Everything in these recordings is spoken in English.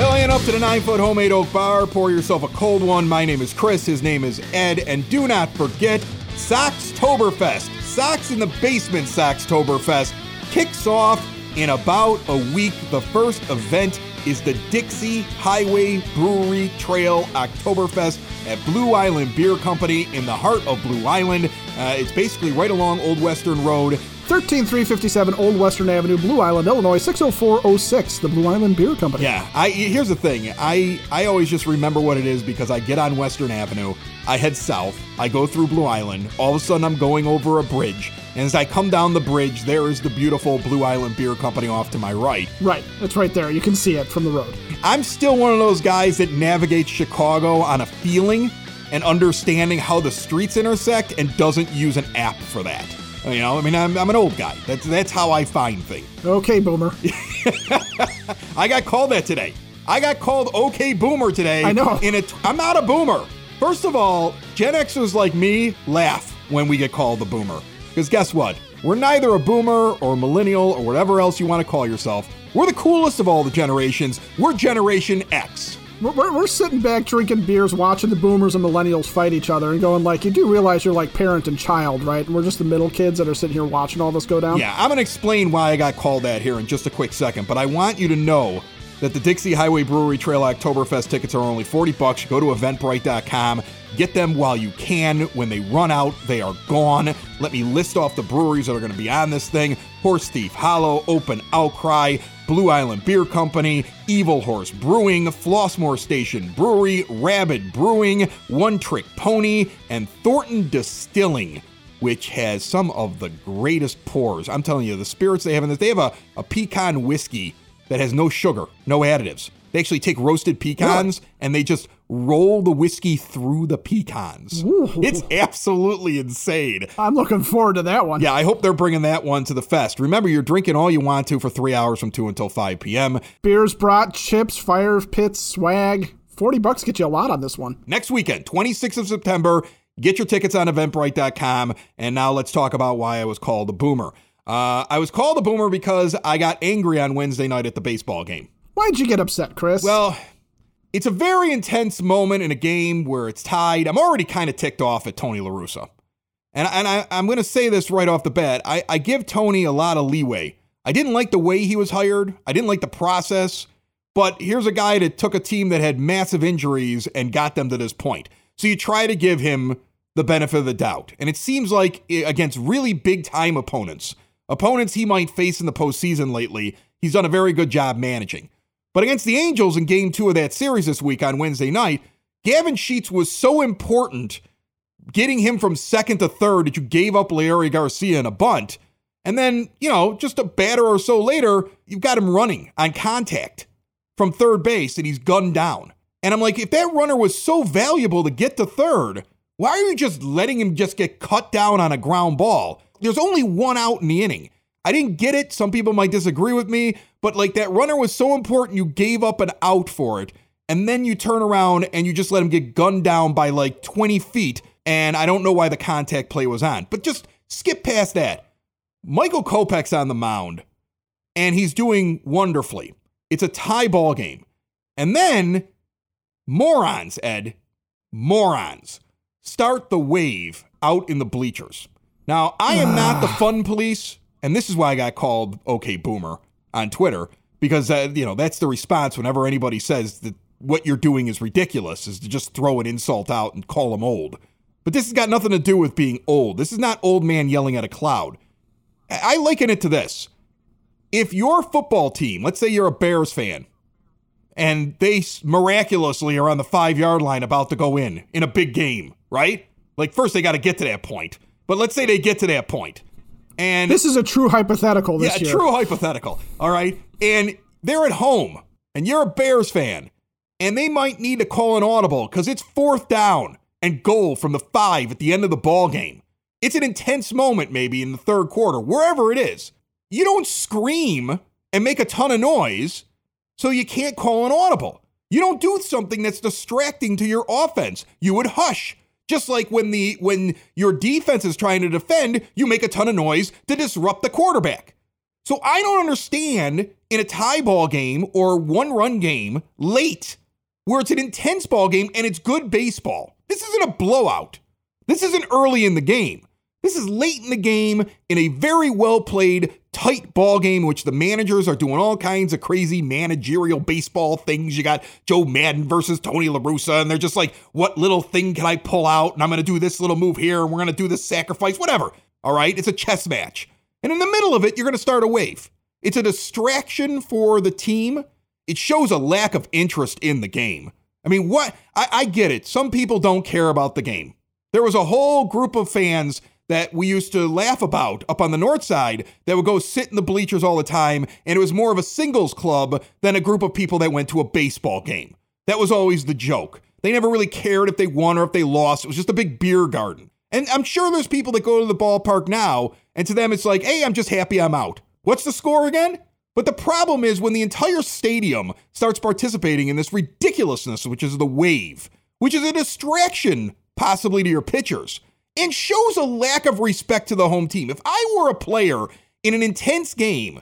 Bellying up to the nine foot homemade oak bar, pour yourself a cold one. My name is Chris, his name is Ed, and do not forget Soxtoberfest. Sox in the Basement Soxtoberfest kicks off in about a week. The first event is the Dixie Highway Brewery Trail Oktoberfest at Blue Island Beer Company in the heart of Blue Island. Uh, it's basically right along Old Western Road. 13357 Old Western Avenue, Blue Island, Illinois 60406, the Blue Island Beer Company. Yeah, I here's the thing. I I always just remember what it is because I get on Western Avenue, I head south, I go through Blue Island, all of a sudden I'm going over a bridge, and as I come down the bridge, there is the beautiful Blue Island Beer Company off to my right. Right, it's right there. You can see it from the road. I'm still one of those guys that navigates Chicago on a feeling and understanding how the streets intersect and doesn't use an app for that. You know, I mean, I'm, I'm an old guy. That's that's how I find things. Okay, boomer. I got called that today. I got called OK Boomer today. I know. In a, I'm not a boomer. First of all, Gen Xers like me laugh when we get called the boomer. Because guess what? We're neither a boomer or a millennial or whatever else you want to call yourself. We're the coolest of all the generations. We're Generation X. We're, we're, sitting back drinking beers, watching the boomers and millennials fight each other, and going like, you do realize you're like parent and child, right? And we're just the middle kids that are sitting here watching all this go down. Yeah, I'm to explain why I got called that here in just a quick second, but I want you to know that the Dixie Highway Brewery Trail Oktoberfest tickets are only 40 bucks. Go to eventbrite.com. Get them while you can. When they run out, they are gone. Let me list off the breweries that are going to be on this thing Horse Thief Hollow, Open Outcry, Blue Island Beer Company, Evil Horse Brewing, Flossmoor Station Brewery, Rabbit Brewing, One Trick Pony, and Thornton Distilling which has some of the greatest pours. I'm telling you, the spirits they have in this, they have a, a pecan whiskey that has no sugar, no additives. They actually take roasted pecans and they just roll the whiskey through the pecans. It's absolutely insane. I'm looking forward to that one. Yeah, I hope they're bringing that one to the fest. Remember, you're drinking all you want to for three hours from 2 until 5 p.m. Beers, brought, chips, fire pits, swag. 40 bucks get you a lot on this one. Next weekend, 26th of September. Get your tickets on eventbrite.com. And now let's talk about why I was called a boomer. Uh, I was called a boomer because I got angry on Wednesday night at the baseball game. Why'd you get upset, Chris? Well, it's a very intense moment in a game where it's tied. I'm already kind of ticked off at Tony La Russa. And, and I, am going to say this right off the bat. I, I give Tony a lot of leeway. I didn't like the way he was hired, I didn't like the process. But here's a guy that took a team that had massive injuries and got them to this point. So you try to give him the benefit of the doubt. And it seems like eh, against really big time opponents, opponents he might face in the postseason lately, he's done a very good job managing. But against the Angels in game two of that series this week on Wednesday night, Gavin Sheets was so important getting him from second to third that you gave up Leury Garcia in a bunt. And then, you know, just a batter or so later, you've got him running on contact from third base and he's gunned down. And I'm like, if that runner was so valuable to get to third, why are you just letting him just get cut down on a ground ball? There's only one out in the inning. I didn't get it. Some people might disagree with me, but like that runner was so important, you gave up an out for it. And then you turn around and you just let him get gunned down by like 20 feet. And I don't know why the contact play was on, but just skip past that. Michael Kopech's on the mound and he's doing wonderfully. It's a tie ball game. And then morons, Ed, morons, start the wave out in the bleachers. Now, I am not the fun police, and this is why I got called OK Boomer on Twitter because uh, you know that's the response whenever anybody says that what you're doing is ridiculous is to just throw an insult out and call them old. But this has got nothing to do with being old. This is not old man yelling at a cloud. I liken it to this. If your football team, let's say you're a Bears fan, and they miraculously are on the five yard line about to go in in a big game, right? Like, first they got to get to that point. But let's say they get to that point. And this is a true hypothetical this yeah, year. true hypothetical. All right. And they're at home and you're a Bears fan and they might need to call an audible because it's fourth down and goal from the five at the end of the ball game. It's an intense moment, maybe in the third quarter, wherever it is. You don't scream and make a ton of noise, so you can't call an audible. You don't do something that's distracting to your offense. You would hush. Just like when the when your defense is trying to defend, you make a ton of noise to disrupt the quarterback. So I don't understand in a tie ball game or one run game late where it's an intense ball game and it's good baseball. This isn't a blowout. This isn't early in the game. This is late in the game in a very well played, tight ball game, in which the managers are doing all kinds of crazy managerial baseball things. You got Joe Maddon versus Tony La Russa, and they're just like, what little thing can I pull out? And I'm going to do this little move here, and we're going to do this sacrifice, whatever. All right, it's a chess match. And in the middle of it, you're going to start a wave. It's a distraction for the team. It shows a lack of interest in the game. I mean, what? I, I get it. Some people don't care about the game. There was a whole group of fans that we used to laugh about up on the north side that would go sit in the bleachers all the time, and it was more of a singles club than a group of people that went to a baseball game. That was always the joke. They never really cared if they won or if they lost. It was just a big beer garden. And I'm sure there's people that go to the ballpark now, and to them it's like, hey, I'm just happy I'm out. What's the score again? But the problem is when the entire stadium starts participating in this ridiculousness, which is the wave, which is a distraction possibly to your pitchers and shows a lack of respect to the home team. If I were a player in an intense game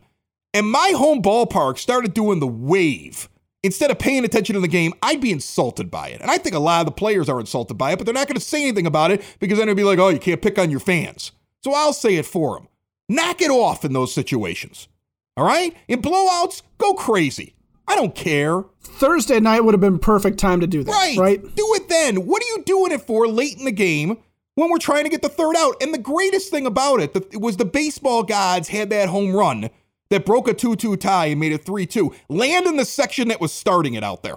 and my home ballpark started doing the wave instead of paying attention to the game, I'd be insulted by it. And I think a lot of the players are insulted by it, but they're not going to say anything about it because then it'd be like, oh, you can't pick on your fans. So I'll say it for them. Knock it off in those situations. All right? In blowouts, go crazy. I don't care. Thursday night would have been perfect time to do that. Right. Right. Do it then. What are you doing it for late in the game when we're trying to get the third out. And the greatest thing about it, it was the baseball gods had that home run that broke a 2 2 tie and made it 3 2 land in the section that was starting it out there.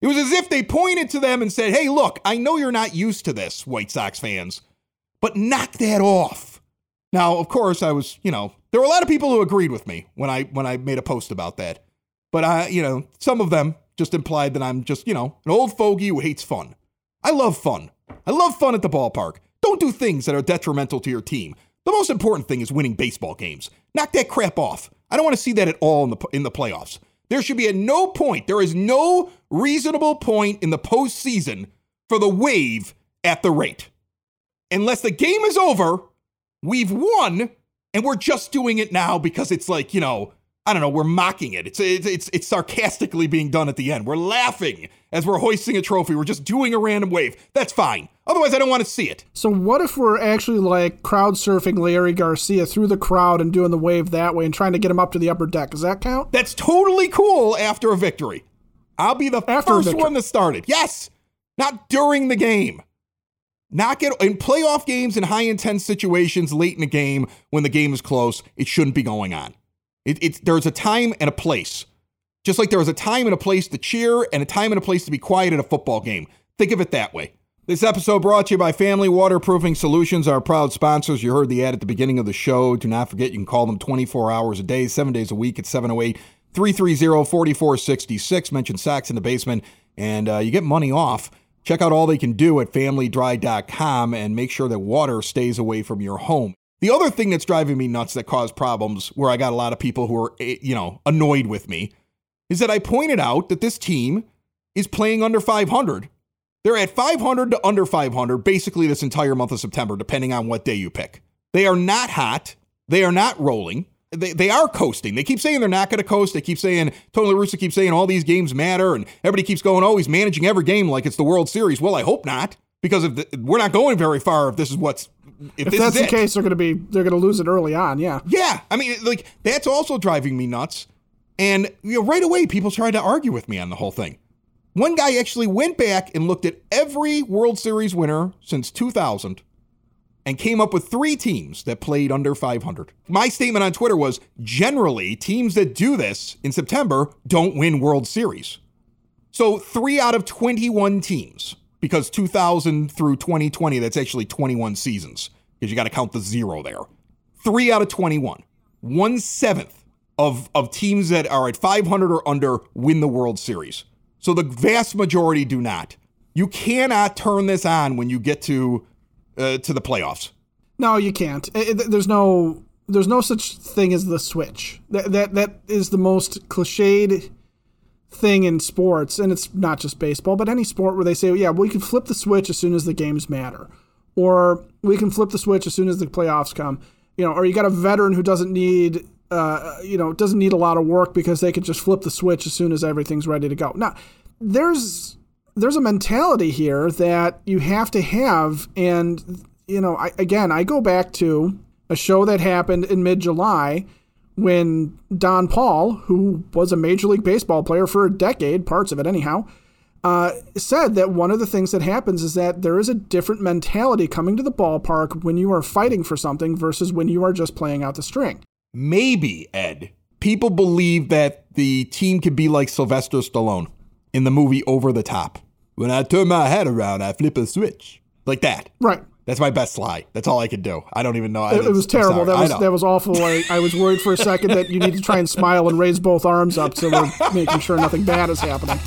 It was as if they pointed to them and said, Hey, look, I know you're not used to this, White Sox fans, but knock that off. Now, of course, I was, you know, there were a lot of people who agreed with me when I when I made a post about that. But I, you know, some of them just implied that I'm just, you know, an old fogey who hates fun. I love fun. I love fun at the ballpark. Don't do things that are detrimental to your team. The most important thing is winning baseball games. Knock that crap off. I don't want to see that at all in the in the playoffs. There should be at no point, there is no reasonable point in the postseason for the wave at the rate. Unless the game is over, we've won, and we're just doing it now because it's like, you know, I don't know, we're mocking it. It's, it's, it's, it's sarcastically being done at the end. We're laughing as we're hoisting a trophy. We're just doing a random wave. That's fine. Otherwise, I don't want to see it. So, what if we're actually like crowd surfing Leury Garcia through the crowd and doing the wave that way and trying to get him up to the upper deck? Does that count? That's totally cool after a victory. I'll be the after first one that started. Yes, not during the game. Not get in playoff games in high intense situations late in the game when the game is close. It shouldn't be going on. It, it's there's a time and a place. Just like there was a time and a place to cheer and a time and a place to be quiet at a football game. Think of it that way. This episode brought to you by Family Waterproofing Solutions, our proud sponsors. You heard the ad at the beginning of the show. Do not forget you can call them 24 hours a day, seven days a week at 708 330 4466. Mention Sox in the Basement, and uh, you get money off. Check out all they can do at familydry.com and make sure that water stays away from your home. The other thing that's driving me nuts that caused problems, where I got a lot of people who are, eh, you know, annoyed with me, is that I pointed out that this team is playing under 500. They're at 500 to under 500 basically this entire month of September, depending on what day you pick. They are not hot. They are not rolling. They, they are coasting. They keep saying they're not going to coast. They keep saying, Tony La Russa keeps saying all these games matter, and everybody keeps going, oh, he's managing every game like it's the World Series. Well, I hope not, because if the, we're not going very far if this is what's if, if that's the it. case, they're going to be they're going to lose it early on. Yeah. Yeah. I mean, like that's also driving me nuts. And you know, right away, people tried to argue with me on the whole thing. One guy actually went back and looked at every World Series winner since 2000 and came up with three teams that played under 500. My statement on Twitter was generally, teams that do this in September don't win World Series. So, three out of 21 teams because 2000 through 2020, that's actually 21 seasons because you got to count the zero there. Three out of 21, one seventh of, of teams that are at 500 or under win the World Series. So the vast majority do not. You cannot turn this on when you get to uh, to the playoffs. No, you can't. It, there's no there's no such thing as the switch. That that that is the most cliched thing in sports, and it's not just baseball, but any sport where they say, yeah, we can flip the switch as soon as the games matter, or we can flip the switch as soon as the playoffs come. You know, or you got a veteran who doesn't need, uh, you know, it doesn't need a lot of work because they can just flip the switch as soon as everything's ready to go. Now, there's there's a mentality here that you have to have, and you know, I, again, I go back to a show that happened in mid July when Don Paul, who was a Major League Baseball player for a decade, parts of it anyhow, uh, said that one of the things that happens is that there is a different mentality coming to the ballpark when you are fighting for something versus when you are just playing out the string. Maybe, Ed. People believe that the team could be like Sylvester Stallone in the movie Over the Top. When I turn my head around, I flip a switch. Like that. Right. That's my best lie. That's all I could do. I don't even know. It, it was terrible. That was that was awful. I, I was worried for a second that you need to try and smile and raise both arms up so we're making sure nothing bad is happening.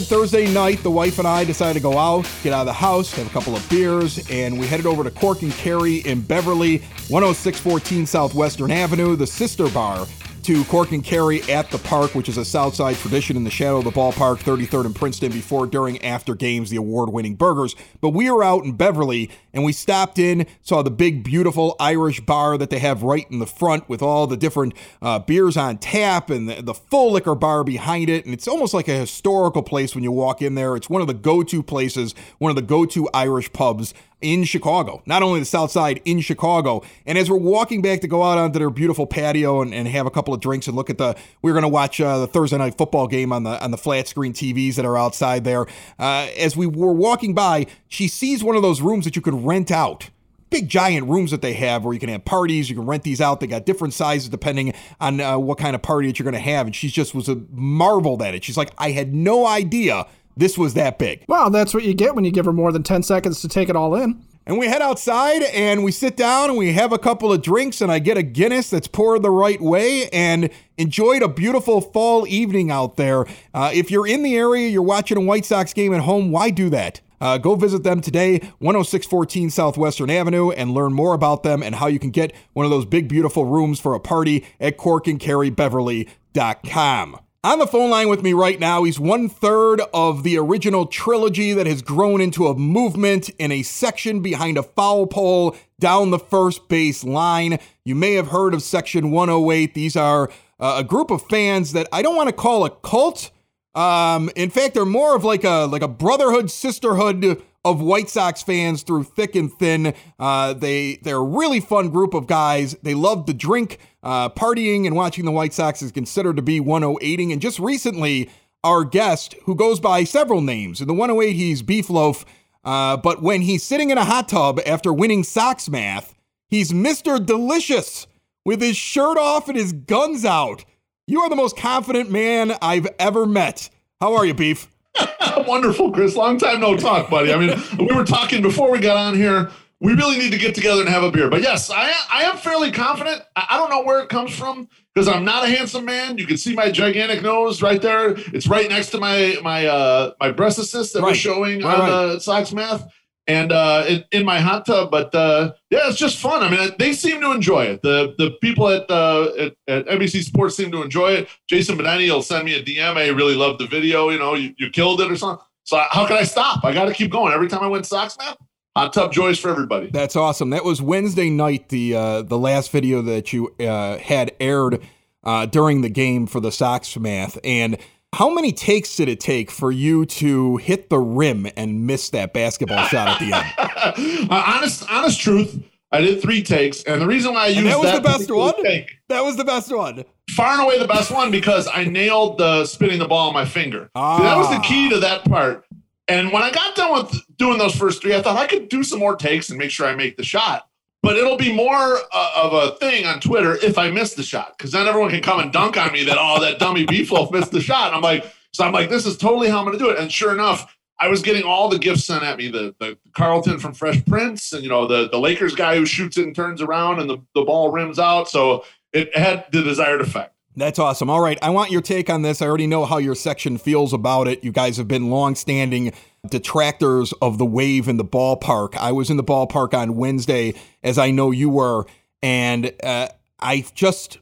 Thursday night, the wife and I decided to go out, get out of the house, have a couple of beers, and we headed over to Cork and Kerry in Beverly, 10614 Southwestern Avenue, the sister bar to Cork and Kerry at the park, which is a Southside tradition in the shadow of the ballpark, 33rd and Princeton, before, during, after games, the award winning burgers. But we were out in Beverly and we stopped in, saw the big, beautiful Irish bar that they have right in the front with all the different uh, beers on tap and the, the full liquor bar behind it. And it's almost like a historical place when you walk in there. It's one of the go to places, one of the go to Irish pubs in Chicago, not only the South Side, in Chicago. And as we're walking back to go out onto their beautiful patio and, and have a couple of drinks and look at the, we are going to watch uh, the Thursday night football game on the on the flat screen TVs that are outside there. Uh, as we were walking by, she sees one of those rooms that you could rent out big giant rooms that they have where you can have parties you can rent these out they got different sizes depending on uh, what kind of party that you're going to have and she just was a marveled at it she's like i had no idea this was that big. Well, that's what you get when you give her more than 10 seconds to take it all in. And we head outside and we sit down and we have a couple of drinks and I get a Guinness that's poured the right way and enjoyed a beautiful fall evening out there. Uh, if you're in the area, you're watching a White Sox game at home, why do that? Uh, go visit them today, 10614 Southwestern Avenue, and learn more about them and how you can get one of those big, beautiful rooms for a party at corkandkerrybeverly.com. On the phone line with me right now, he's one third of the original trilogy that has grown into a movement in a section behind a foul pole down the first base line. You may have heard of Section 108. These are uh, a group of fans that I don't want to call a cult. Um, in fact, they're more of like a like a brotherhood, sisterhood of White Sox fans through thick and thin. Uh, they they're a really fun group of guys. They love to drink, uh, partying, and watching the White Sox is considered to be 108ing. And just recently, our guest, who goes by several names, in the 108 he's Beef Loaf, uh, but when he's sitting in a hot tub after winning Sox math, he's Mr. Delicious with his shirt off and his guns out. You are the most confident man I've ever met. How are you, Beef? Wonderful, Chris. Long time no talk, buddy. I mean, we were talking before we got on here. We really need to get together and have a beer. But yes, I, I am fairly confident. I don't know where it comes from because I'm not a handsome man. You can see my gigantic nose right there. It's right next to my my uh, my breast assist that right. was showing right, on right. the Sox math and uh, in, in, my hot tub. But uh, yeah, it's just fun. I mean, they seem to enjoy it. The the people at, uh, at, at NBC Sports seem to enjoy it. Jason Benetti will send me a DM. I really loved the video. You know, you, you killed it or something. So how can I stop? I got to keep going. Every time I win Sox math, hot tub joys for everybody. That's awesome. That was Wednesday night. The uh, the last video that you uh, had aired uh, during the game for the Sox math and how many takes did it take for you to hit the rim and miss that basketball shot at the end? uh, honest, honest truth. I did three takes, and the reason why I used and that was that the best one. Take, that was the best one. Far and away the best one because I nailed the spinning the ball on my finger. Ah. See, that was the key to that part. And when I got done with doing those first three, I thought I could do some more takes and make sure I make the shot but it'll be more uh, of a thing on Twitter if I miss the shot, because then everyone can come and dunk on me that oh that dummy beef loaf missed the shot. I'm like, so I'm like, this is totally how I'm going to do it. And sure enough, I was getting all the gifts sent at me the, the Carlton from Fresh Prince and, you know, the, the Lakers guy who shoots it and turns around and the, the ball rims out. So it had the desired effect. That's awesome. All right. I want your take on this. I already know how your section feels about it. You guys have been long-standing detractors of the wave in the ballpark. I was in the ballpark on Wednesday, as I know you were, and uh, I just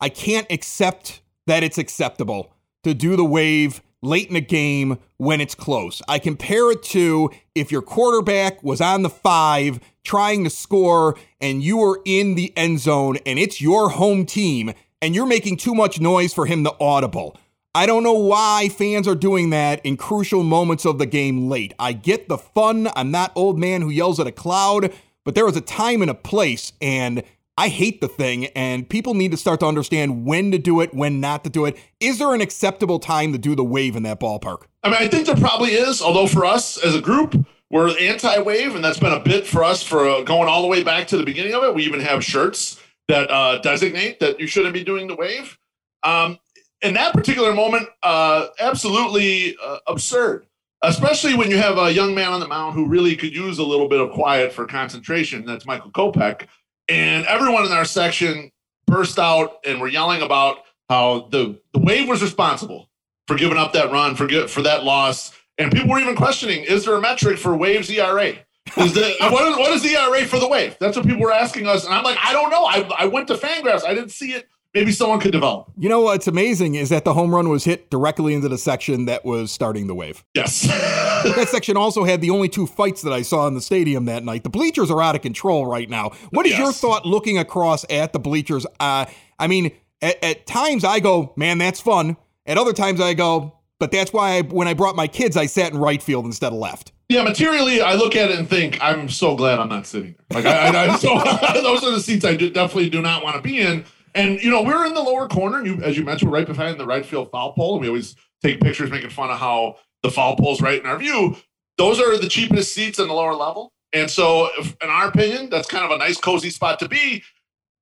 I can't accept that it's acceptable to do the wave late in a game when it's close. I compare it to if your quarterback was on the five trying to score and you were in the end zone and it's your home team and you're making too much noise for him to audible. I don't know why fans are doing that in crucial moments of the game late. I get the fun. I'm not old man who yells at a cloud, but there is a time and a place and I hate the thing, and people need to start to understand when to do it, when not to do it. Is there an acceptable time to do the wave in that ballpark? I mean, I think there probably is, although for us as a group, we're anti wave, and that's been a bit for us for uh, going all the way back to the beginning of it. We even have shirts that uh, designate that you shouldn't be doing the wave. Um, in that particular moment, uh, absolutely uh, absurd, especially when you have a young man on the mound who really could use a little bit of quiet for concentration. That's Michael Kopech and everyone in our section burst out and were yelling about how the, the wave was responsible for giving up that run, for, for that loss. And people were even questioning, is there a metric for Wave's ERA? Is the, what, is, what is the ERA for the Wave? That's what people were asking us. And I'm like, I don't know. I, I went to Fangraphs. I didn't see it maybe someone could develop. You know what's amazing is that the home run was hit directly into the section that was starting the wave. Yes. that section also had the only two fights that I saw in the stadium that night. The bleachers are out of control right now. What is yes. your thought looking across at the bleachers? Uh, I mean, at, at times I go, man, that's fun. At other times I go, but that's why I, when I brought my kids, I sat in right field instead of left. Yeah, materially, I look at it and think, I'm so glad I'm not sitting there. Like, I, I, so, those are the seats I do, definitely do not want to be in. And you know, we're in the lower corner. You, as you mentioned, we're right behind the right field foul pole. And we always take pictures making fun of how the foul pole's right in our view. Those are the cheapest seats in the lower level. And so, if, in our opinion, that's kind of a nice, cozy spot to be.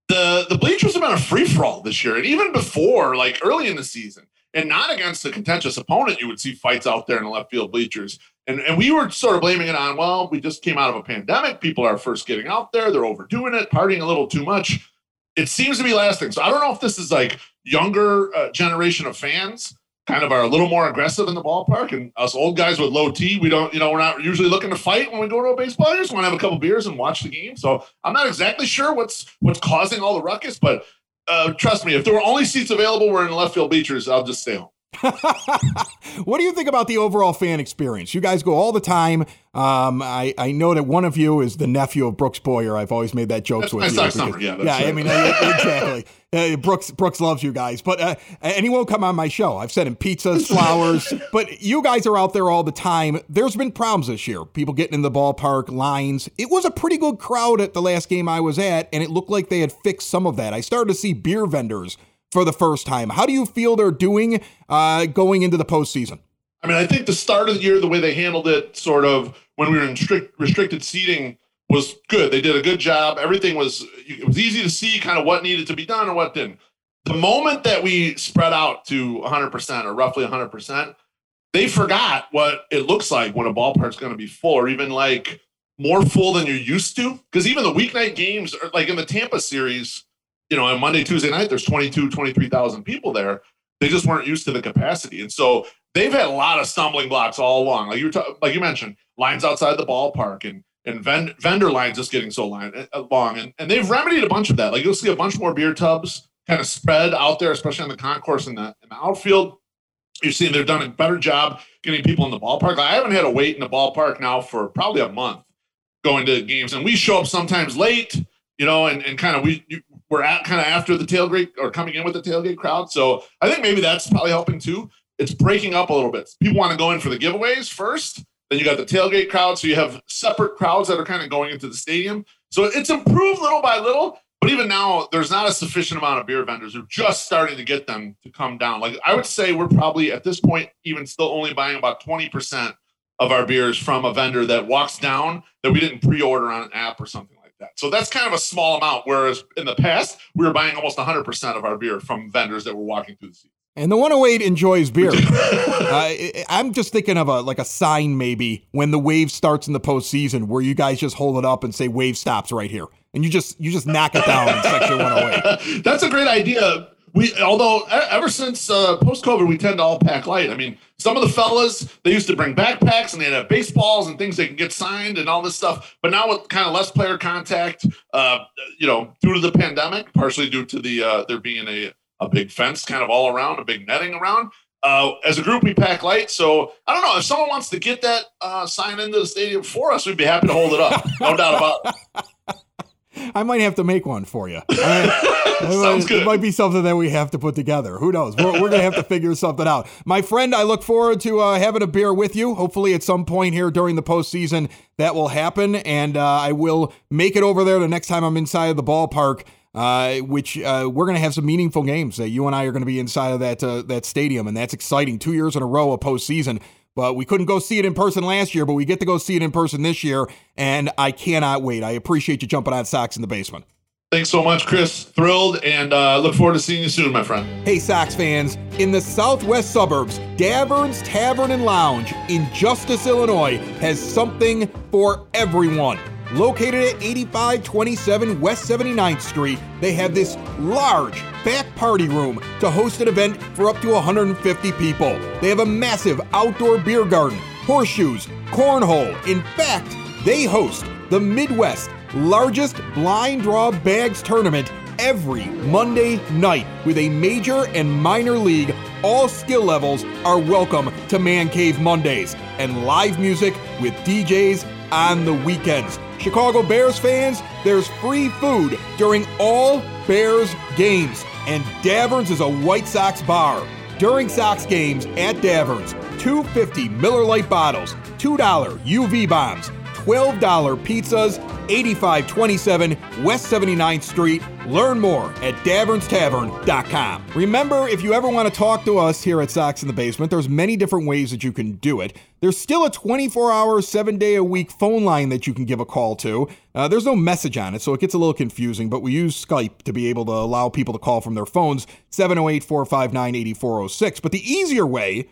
The the bleachers have been a free for all this year, and even before, like early in the season, and not against a contentious opponent, you would see fights out there in the left field bleachers. And and we were sort of blaming it on, well, we just came out of a pandemic. People are first getting out there, they're overdoing it, partying a little too much it seems to be lasting. So I don't know if this is like younger uh, generation of fans kind of are a little more aggressive in the ballpark, and us old guys with low T, we don't, you know, we're not usually looking to fight when we go to a baseball. We just want to have a couple beers and watch the game. So I'm not exactly sure what's what's causing all the ruckus, but uh, trust me, if there were only seats available, we're in left field bleachers. I'll just stay home. what do you think about the overall fan experience? You guys go all the time. Um, I, I know that one of you is the nephew of Brooks Boyer. I've always made that joke with you. Because, yeah. I mean, exactly. Uh, Brooks Brooks loves you guys, but uh, and he won't come on my show. I've sent him pizzas, flowers, but you guys are out there all the time. There's been problems this year. People getting in the ballpark, lines. It was a pretty good crowd at the last game I was at, and it looked like they had fixed some of that. I started to see beer vendors for the first time. How do you feel they're doing uh, going into the postseason? I mean, I think the start of the year, the way they handled it, sort of when we were in strict restricted seating, was good. They did a good job. Everything was it was easy to see kind of what needed to be done and what didn't. The moment that we spread out to 100% or roughly 100%, they forgot what it looks like when a ballpark's going to be full, or even like more full than you're used to. Because even the weeknight games, are, like in the Tampa series, you know, on Monday, Tuesday night, there's 22, 23,000 people there. They just weren't used to the capacity. And so they've had a lot of stumbling blocks all along. Like you were ta- like you mentioned, lines outside the ballpark and and vend- vendor lines just getting so line, uh, long. And, and they've remedied a bunch of that. Like you'll see a bunch more beer tubs kind of spread out there, especially on the concourse and the, in the outfield. You're seeing they've done a better job getting people in the ballpark. I haven't had a wait in the ballpark now for probably a month going to games. And we show up sometimes late, you know, and, and kind of we we're at kind of after the tailgate or coming in with the tailgate crowd. So I think maybe that's probably helping too. It's breaking up a little bit. People want to go in for the giveaways first. Then you got the tailgate crowd. So you have separate crowds that are kind of going into the stadium. So it's improved little by little. But even now, there's not a sufficient amount of beer vendors. We're just starting to get them to come down. Like I would say, we're probably at this point even still only buying about 20% of our beers from a vendor that walks down that we didn't pre-order on an app or something that. So that's kind of a small amount. Whereas in the past, we were buying almost 100% of our beer from vendors that were walking through the seats. And the 108 enjoys beer. uh, I- I'm just thinking of a like a sign maybe when the wave starts in the postseason, where you guys just hold it up and say "wave stops right here," and you just you just knock it down in section 108. That's a great idea. We, although ever since uh, post COVID, we tend to all pack light. I mean, some of the fellas they used to bring backpacks and they'd have baseballs and things they can get signed and all this stuff. But now with kind of less player contact, uh, you know, due to the pandemic, partially due to the uh, there being a a big fence kind of all around, a big netting around. Uh, as a group, we pack light. So I don't know if someone wants to get that uh, sign into the stadium for us, we'd be happy to hold it up. No doubt about it. I might have to make one for you. I Sounds might- good. It might be something that we have to put together. Who knows? We're, we're going to have to figure something out. My friend, I look forward to uh, having a beer with you. Hopefully, at some point here during the postseason, that will happen. And uh, I will make it over there the next time I'm inside of the ballpark. Uh, which uh, we're going to have some meaningful games. that you and I are going to be inside of that uh, that stadium, and that's exciting. Two years in a row of postseason. But we couldn't go see it in person last year, but we get to go see it in person this year, and I cannot wait. I appreciate you jumping on Sox in the basement. Thanks so much, Chris. Thrilled and uh, look forward to seeing you soon, my friend. Hey, Sox fans, in the southwest suburbs, Davern's Tavern and Lounge in Justice, Illinois has something for everyone. Located at 8527 West 79th Street, they have this large back party room to host an event for up to 150 people. They have a massive outdoor beer garden, horseshoes, cornhole. In fact, they host the Midwest largest blind draw bags tournament every Monday night with a major and minor league. All skill levels are welcome to Man Cave Mondays and live music with DJs on the weekends. Chicago Bears fans, there's free food during all Bears games, and Daverns is a White Sox bar. During Sox games at Daverns, 250 Miller Lite bottles, $2 UV bombs, $12 pizzas, 8527 West 79th Street. Learn more at davernstavern.com. Remember, if you ever want to talk to us here at Sox in the Basement, there's many different ways that you can do it. There's still a 24 hour, seven day a week phone line that you can give a call to. Uh, there's no message on it, so it gets a little confusing, but we use Skype to be able to allow people to call from their phones 708 459 8406. But the easier way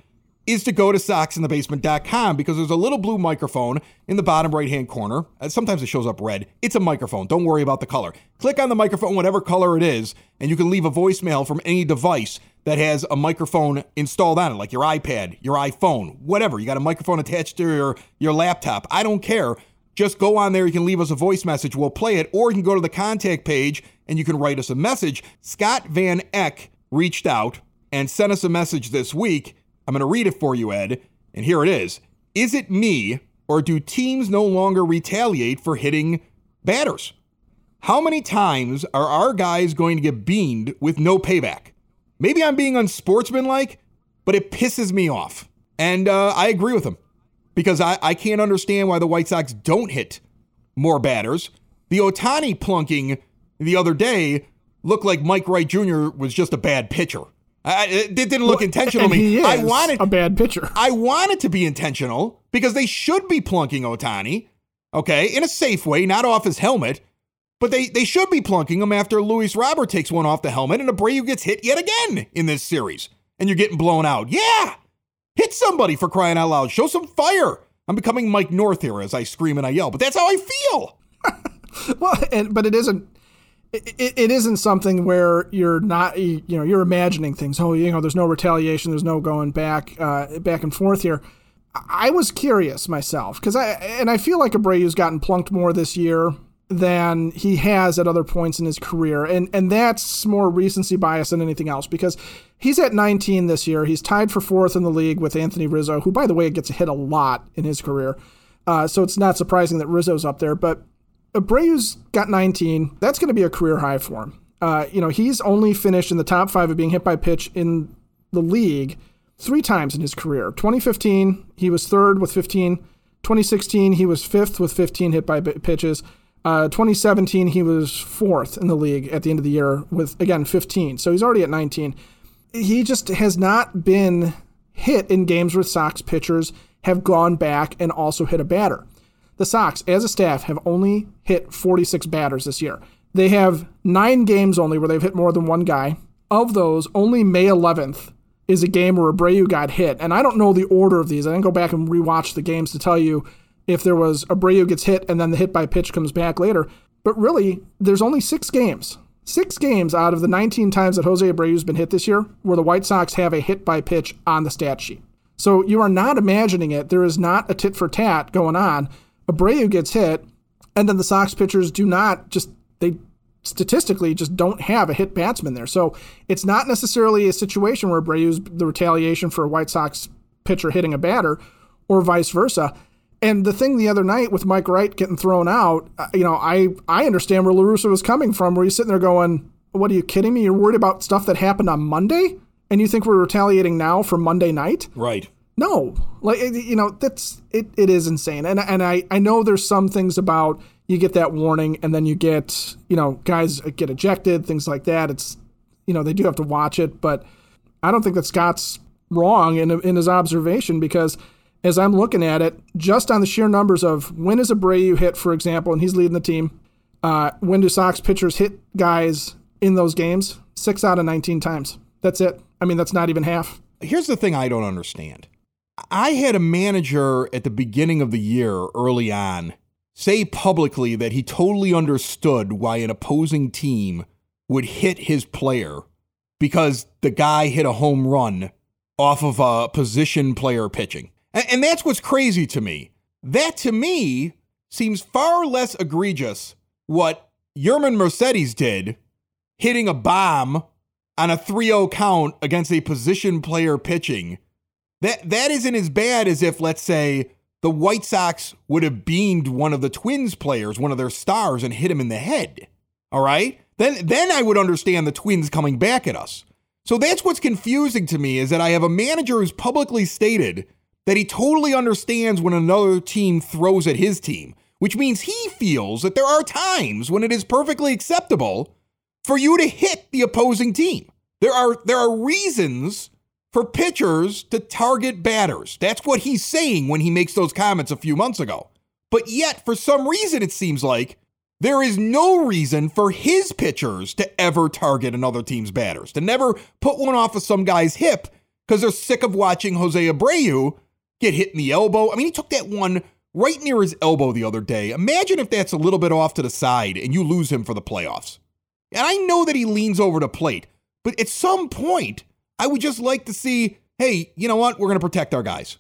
is to go to soxinthebasement.com because there's a little blue microphone in the bottom right hand corner. Uh, Sometimes it shows up red. It's a microphone. Don't worry about the color. Click on the microphone, whatever color it is, and you can leave a voicemail from any device that has a microphone installed on it, like your iPad, your iPhone, whatever. You got a microphone attached to your, your laptop. I don't care. Just go on there. You can leave us a voice message. We'll play it. Or you can go to the contact page and you can write us a message. Scott Van Eck reached out and sent us a message this week. I'm going to read it for you, Ed. And here it is Is it me, or do teams no longer retaliate for hitting batters? How many times are our guys going to get beamed with no payback? Maybe I'm being unsportsmanlike, but it pisses me off. And uh, I agree with him because I, I can't understand why the White Sox don't hit more batters. The Ohtani plunking the other day looked like Mike Wright Jr. was just a bad pitcher. I, it didn't look intentional to me. he is I wanted a bad pitcher. I want it to be intentional because they should be plunking Ohtani, okay, in a safe way, not off his helmet. But they, they should be plunking him after Luis Robert takes one off the helmet and Abreu gets hit yet again in this series. And you're getting blown out. Yeah! Hit somebody for crying out loud. Show some fire. I'm becoming Mike North here as I scream and I yell, but that's how I feel. Well, and, but it isn't. It, it, isn't something where you're not, you know, you're imagining things. Oh, you know, there's no retaliation, there's no going back, uh, back and forth here. I was curious myself because I and I feel like Abreu's gotten plunked more this year than he has at other points in his career, and and that's more recency bias than anything else because he's at 19 this year. He's tied for fourth in the league with Anthony Rizzo, who by the way gets hit a lot in his career. Uh, so it's not surprising that Rizzo's up there, but Abreu's got 19. That's going to be a career high for him. Uh, you know, he's only finished in the top five of being hit by pitch in the league three times in his career. 2015, he was third with 15. 2016, he was fifth with 15 hit by pitches. Uh, 2017, he was fourth in the league at the end of the year with, again, 15. So he's already at 19. He just has not been hit in games where Sox pitchers have gone back and also hit a batter. The Sox, as a staff, have only hit 46 batters this year. They have nine games only where they've hit more than one guy. Of those, only May 11th is a game where Abreu got hit. And I don't know the order of these. I didn't go back and rewatch the games to tell you if there was Abreu gets hit and then the hit by pitch comes back later. But really, there's only six games. Six games out of the 19 times that Jose Abreu's been hit this year where the White Sox have a hit by pitch on the stat sheet. So you are not imagining it. There is not a tit for tat going on. Abreu gets hit, and then the Sox pitchers do not just they statistically just don't have a hit batsman there. So it's not necessarily a situation where Abreu's the retaliation for a White Sox pitcher hitting a batter, or vice versa. And the thing the other night with Mike Wright getting thrown out, uh, you know, I I understand where La Russa was coming from, where he's sitting there going, "What are you kidding me? You're worried about stuff that happened on Monday, and you think we're retaliating now for Monday night?" Right. No, like you know, that's it. It is insane, and and I I know there's some things about you get that warning, and then you get you know guys get ejected, things like that. It's you know they do have to watch it, but I don't think that Scott's wrong in in his observation because as I'm looking at it, just on the sheer numbers of when is a Abreu hit, for example, and he's leading the team, uh, when do Sox pitchers hit guys in those games? Six out of 19 times. That's it. I mean, that's not even half. Here's the thing I don't understand. I had a manager at the beginning of the year, early on, say publicly that he totally understood why an opposing team would hit his player because the guy hit a home run off of a position player pitching. And, that's what's crazy to me. That to me seems far less egregious what Yermin Mercedes did hitting a bomb on a 3-0 count against a position player pitching. That that isn't as bad as if let's say the White Sox would have beamed one of the Twins players, one of their stars and hit him in the head. All right? Then then I would understand the Twins coming back at us. So that's what's confusing to me is that I have a manager who's publicly stated that he totally understands when another team throws at his team, which means he feels that there are times when it is perfectly acceptable for you to hit the opposing team. There are there are reasons for pitchers to target batters. That's what he's saying when he makes those comments a few months ago. But yet, for some reason, it seems like there is no reason for his pitchers to ever target another team's batters, to never put one off of some guy's hip because they're sick of watching Jose Abreu get hit in the elbow. I mean, he took that one right near his elbow the other day. Imagine if that's a little bit off to the side and you lose him for the playoffs. And I know that he leans over the plate, but at some point, I would just like to see hey, you know what? We're going to protect our guys.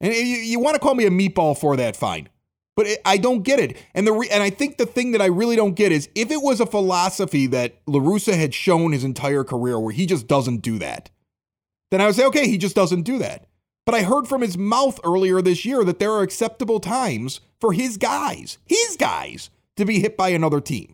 And you, you want to call me a meatball for that, fine. But it, I don't get it. And the re- and I think the thing that I really don't get is if it was a philosophy that La Russa had shown his entire career where he just doesn't do that, then I would say, okay, he just doesn't do that. But I heard from his mouth earlier this year that there are acceptable times for his guys, his guys, to be hit by another team.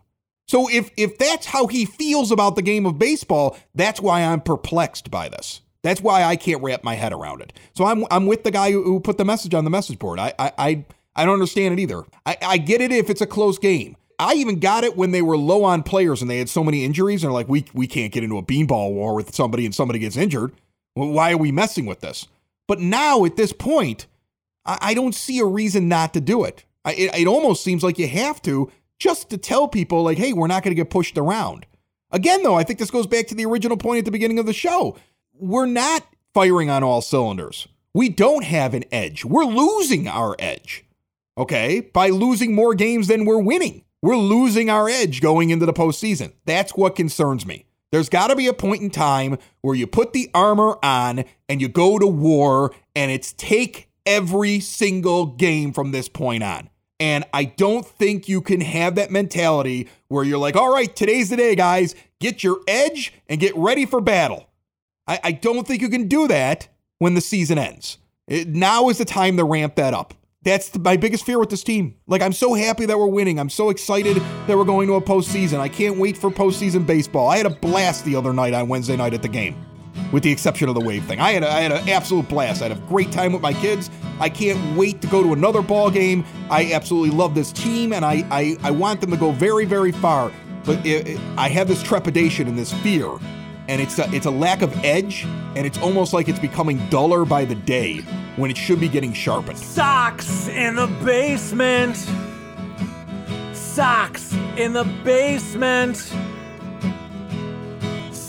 So if if that's how he feels about the game of baseball, that's why I'm perplexed by this. That's why I can't wrap my head around it. So I'm I'm with the guy who, put the message on the message board. I I I, I don't understand it either. I, I get it if it's a close game. I even got it when they were low on players and they had so many injuries and like, we we can't get into a beanball war with somebody and somebody gets injured. Well, why are we messing with this? But now at this point, I, I don't see a reason not to do it. I, it. It almost seems like you have to just to tell people, like, hey, we're not going to get pushed around. Again, though, I think this goes back to the original point at the beginning of the show. We're not firing on all cylinders. We don't have an edge. We're losing our edge. Okay? By losing more games than we're winning. We're losing our edge going into the postseason. That's what concerns me. There's got to be a point in time where you put the armor on and you go to war, and it's take every single game from this point on. And I don't think you can have that mentality where you're like, all right, today's the day, guys. Get your edge and get ready for battle. I, I don't think you can do that when the season ends. It, now is the time to ramp that up. That's my biggest fear with this team. Like, I'm so happy that we're winning. I'm so excited that we're going to a postseason. I can't wait for postseason baseball. I had a blast the other night on Wednesday night at the game, with the exception of the wave thing. I had, a, I had an absolute blast. I had a great time with my kids. I can't wait to go to another ball game. I absolutely love this team, and I, I, I want them to go very, very far. But it, it, I have this trepidation and this fear and it's a, it's a lack of edge, and it's almost like it's becoming duller by the day when it should be getting sharpened. Sox in the basement. Sox in the basement.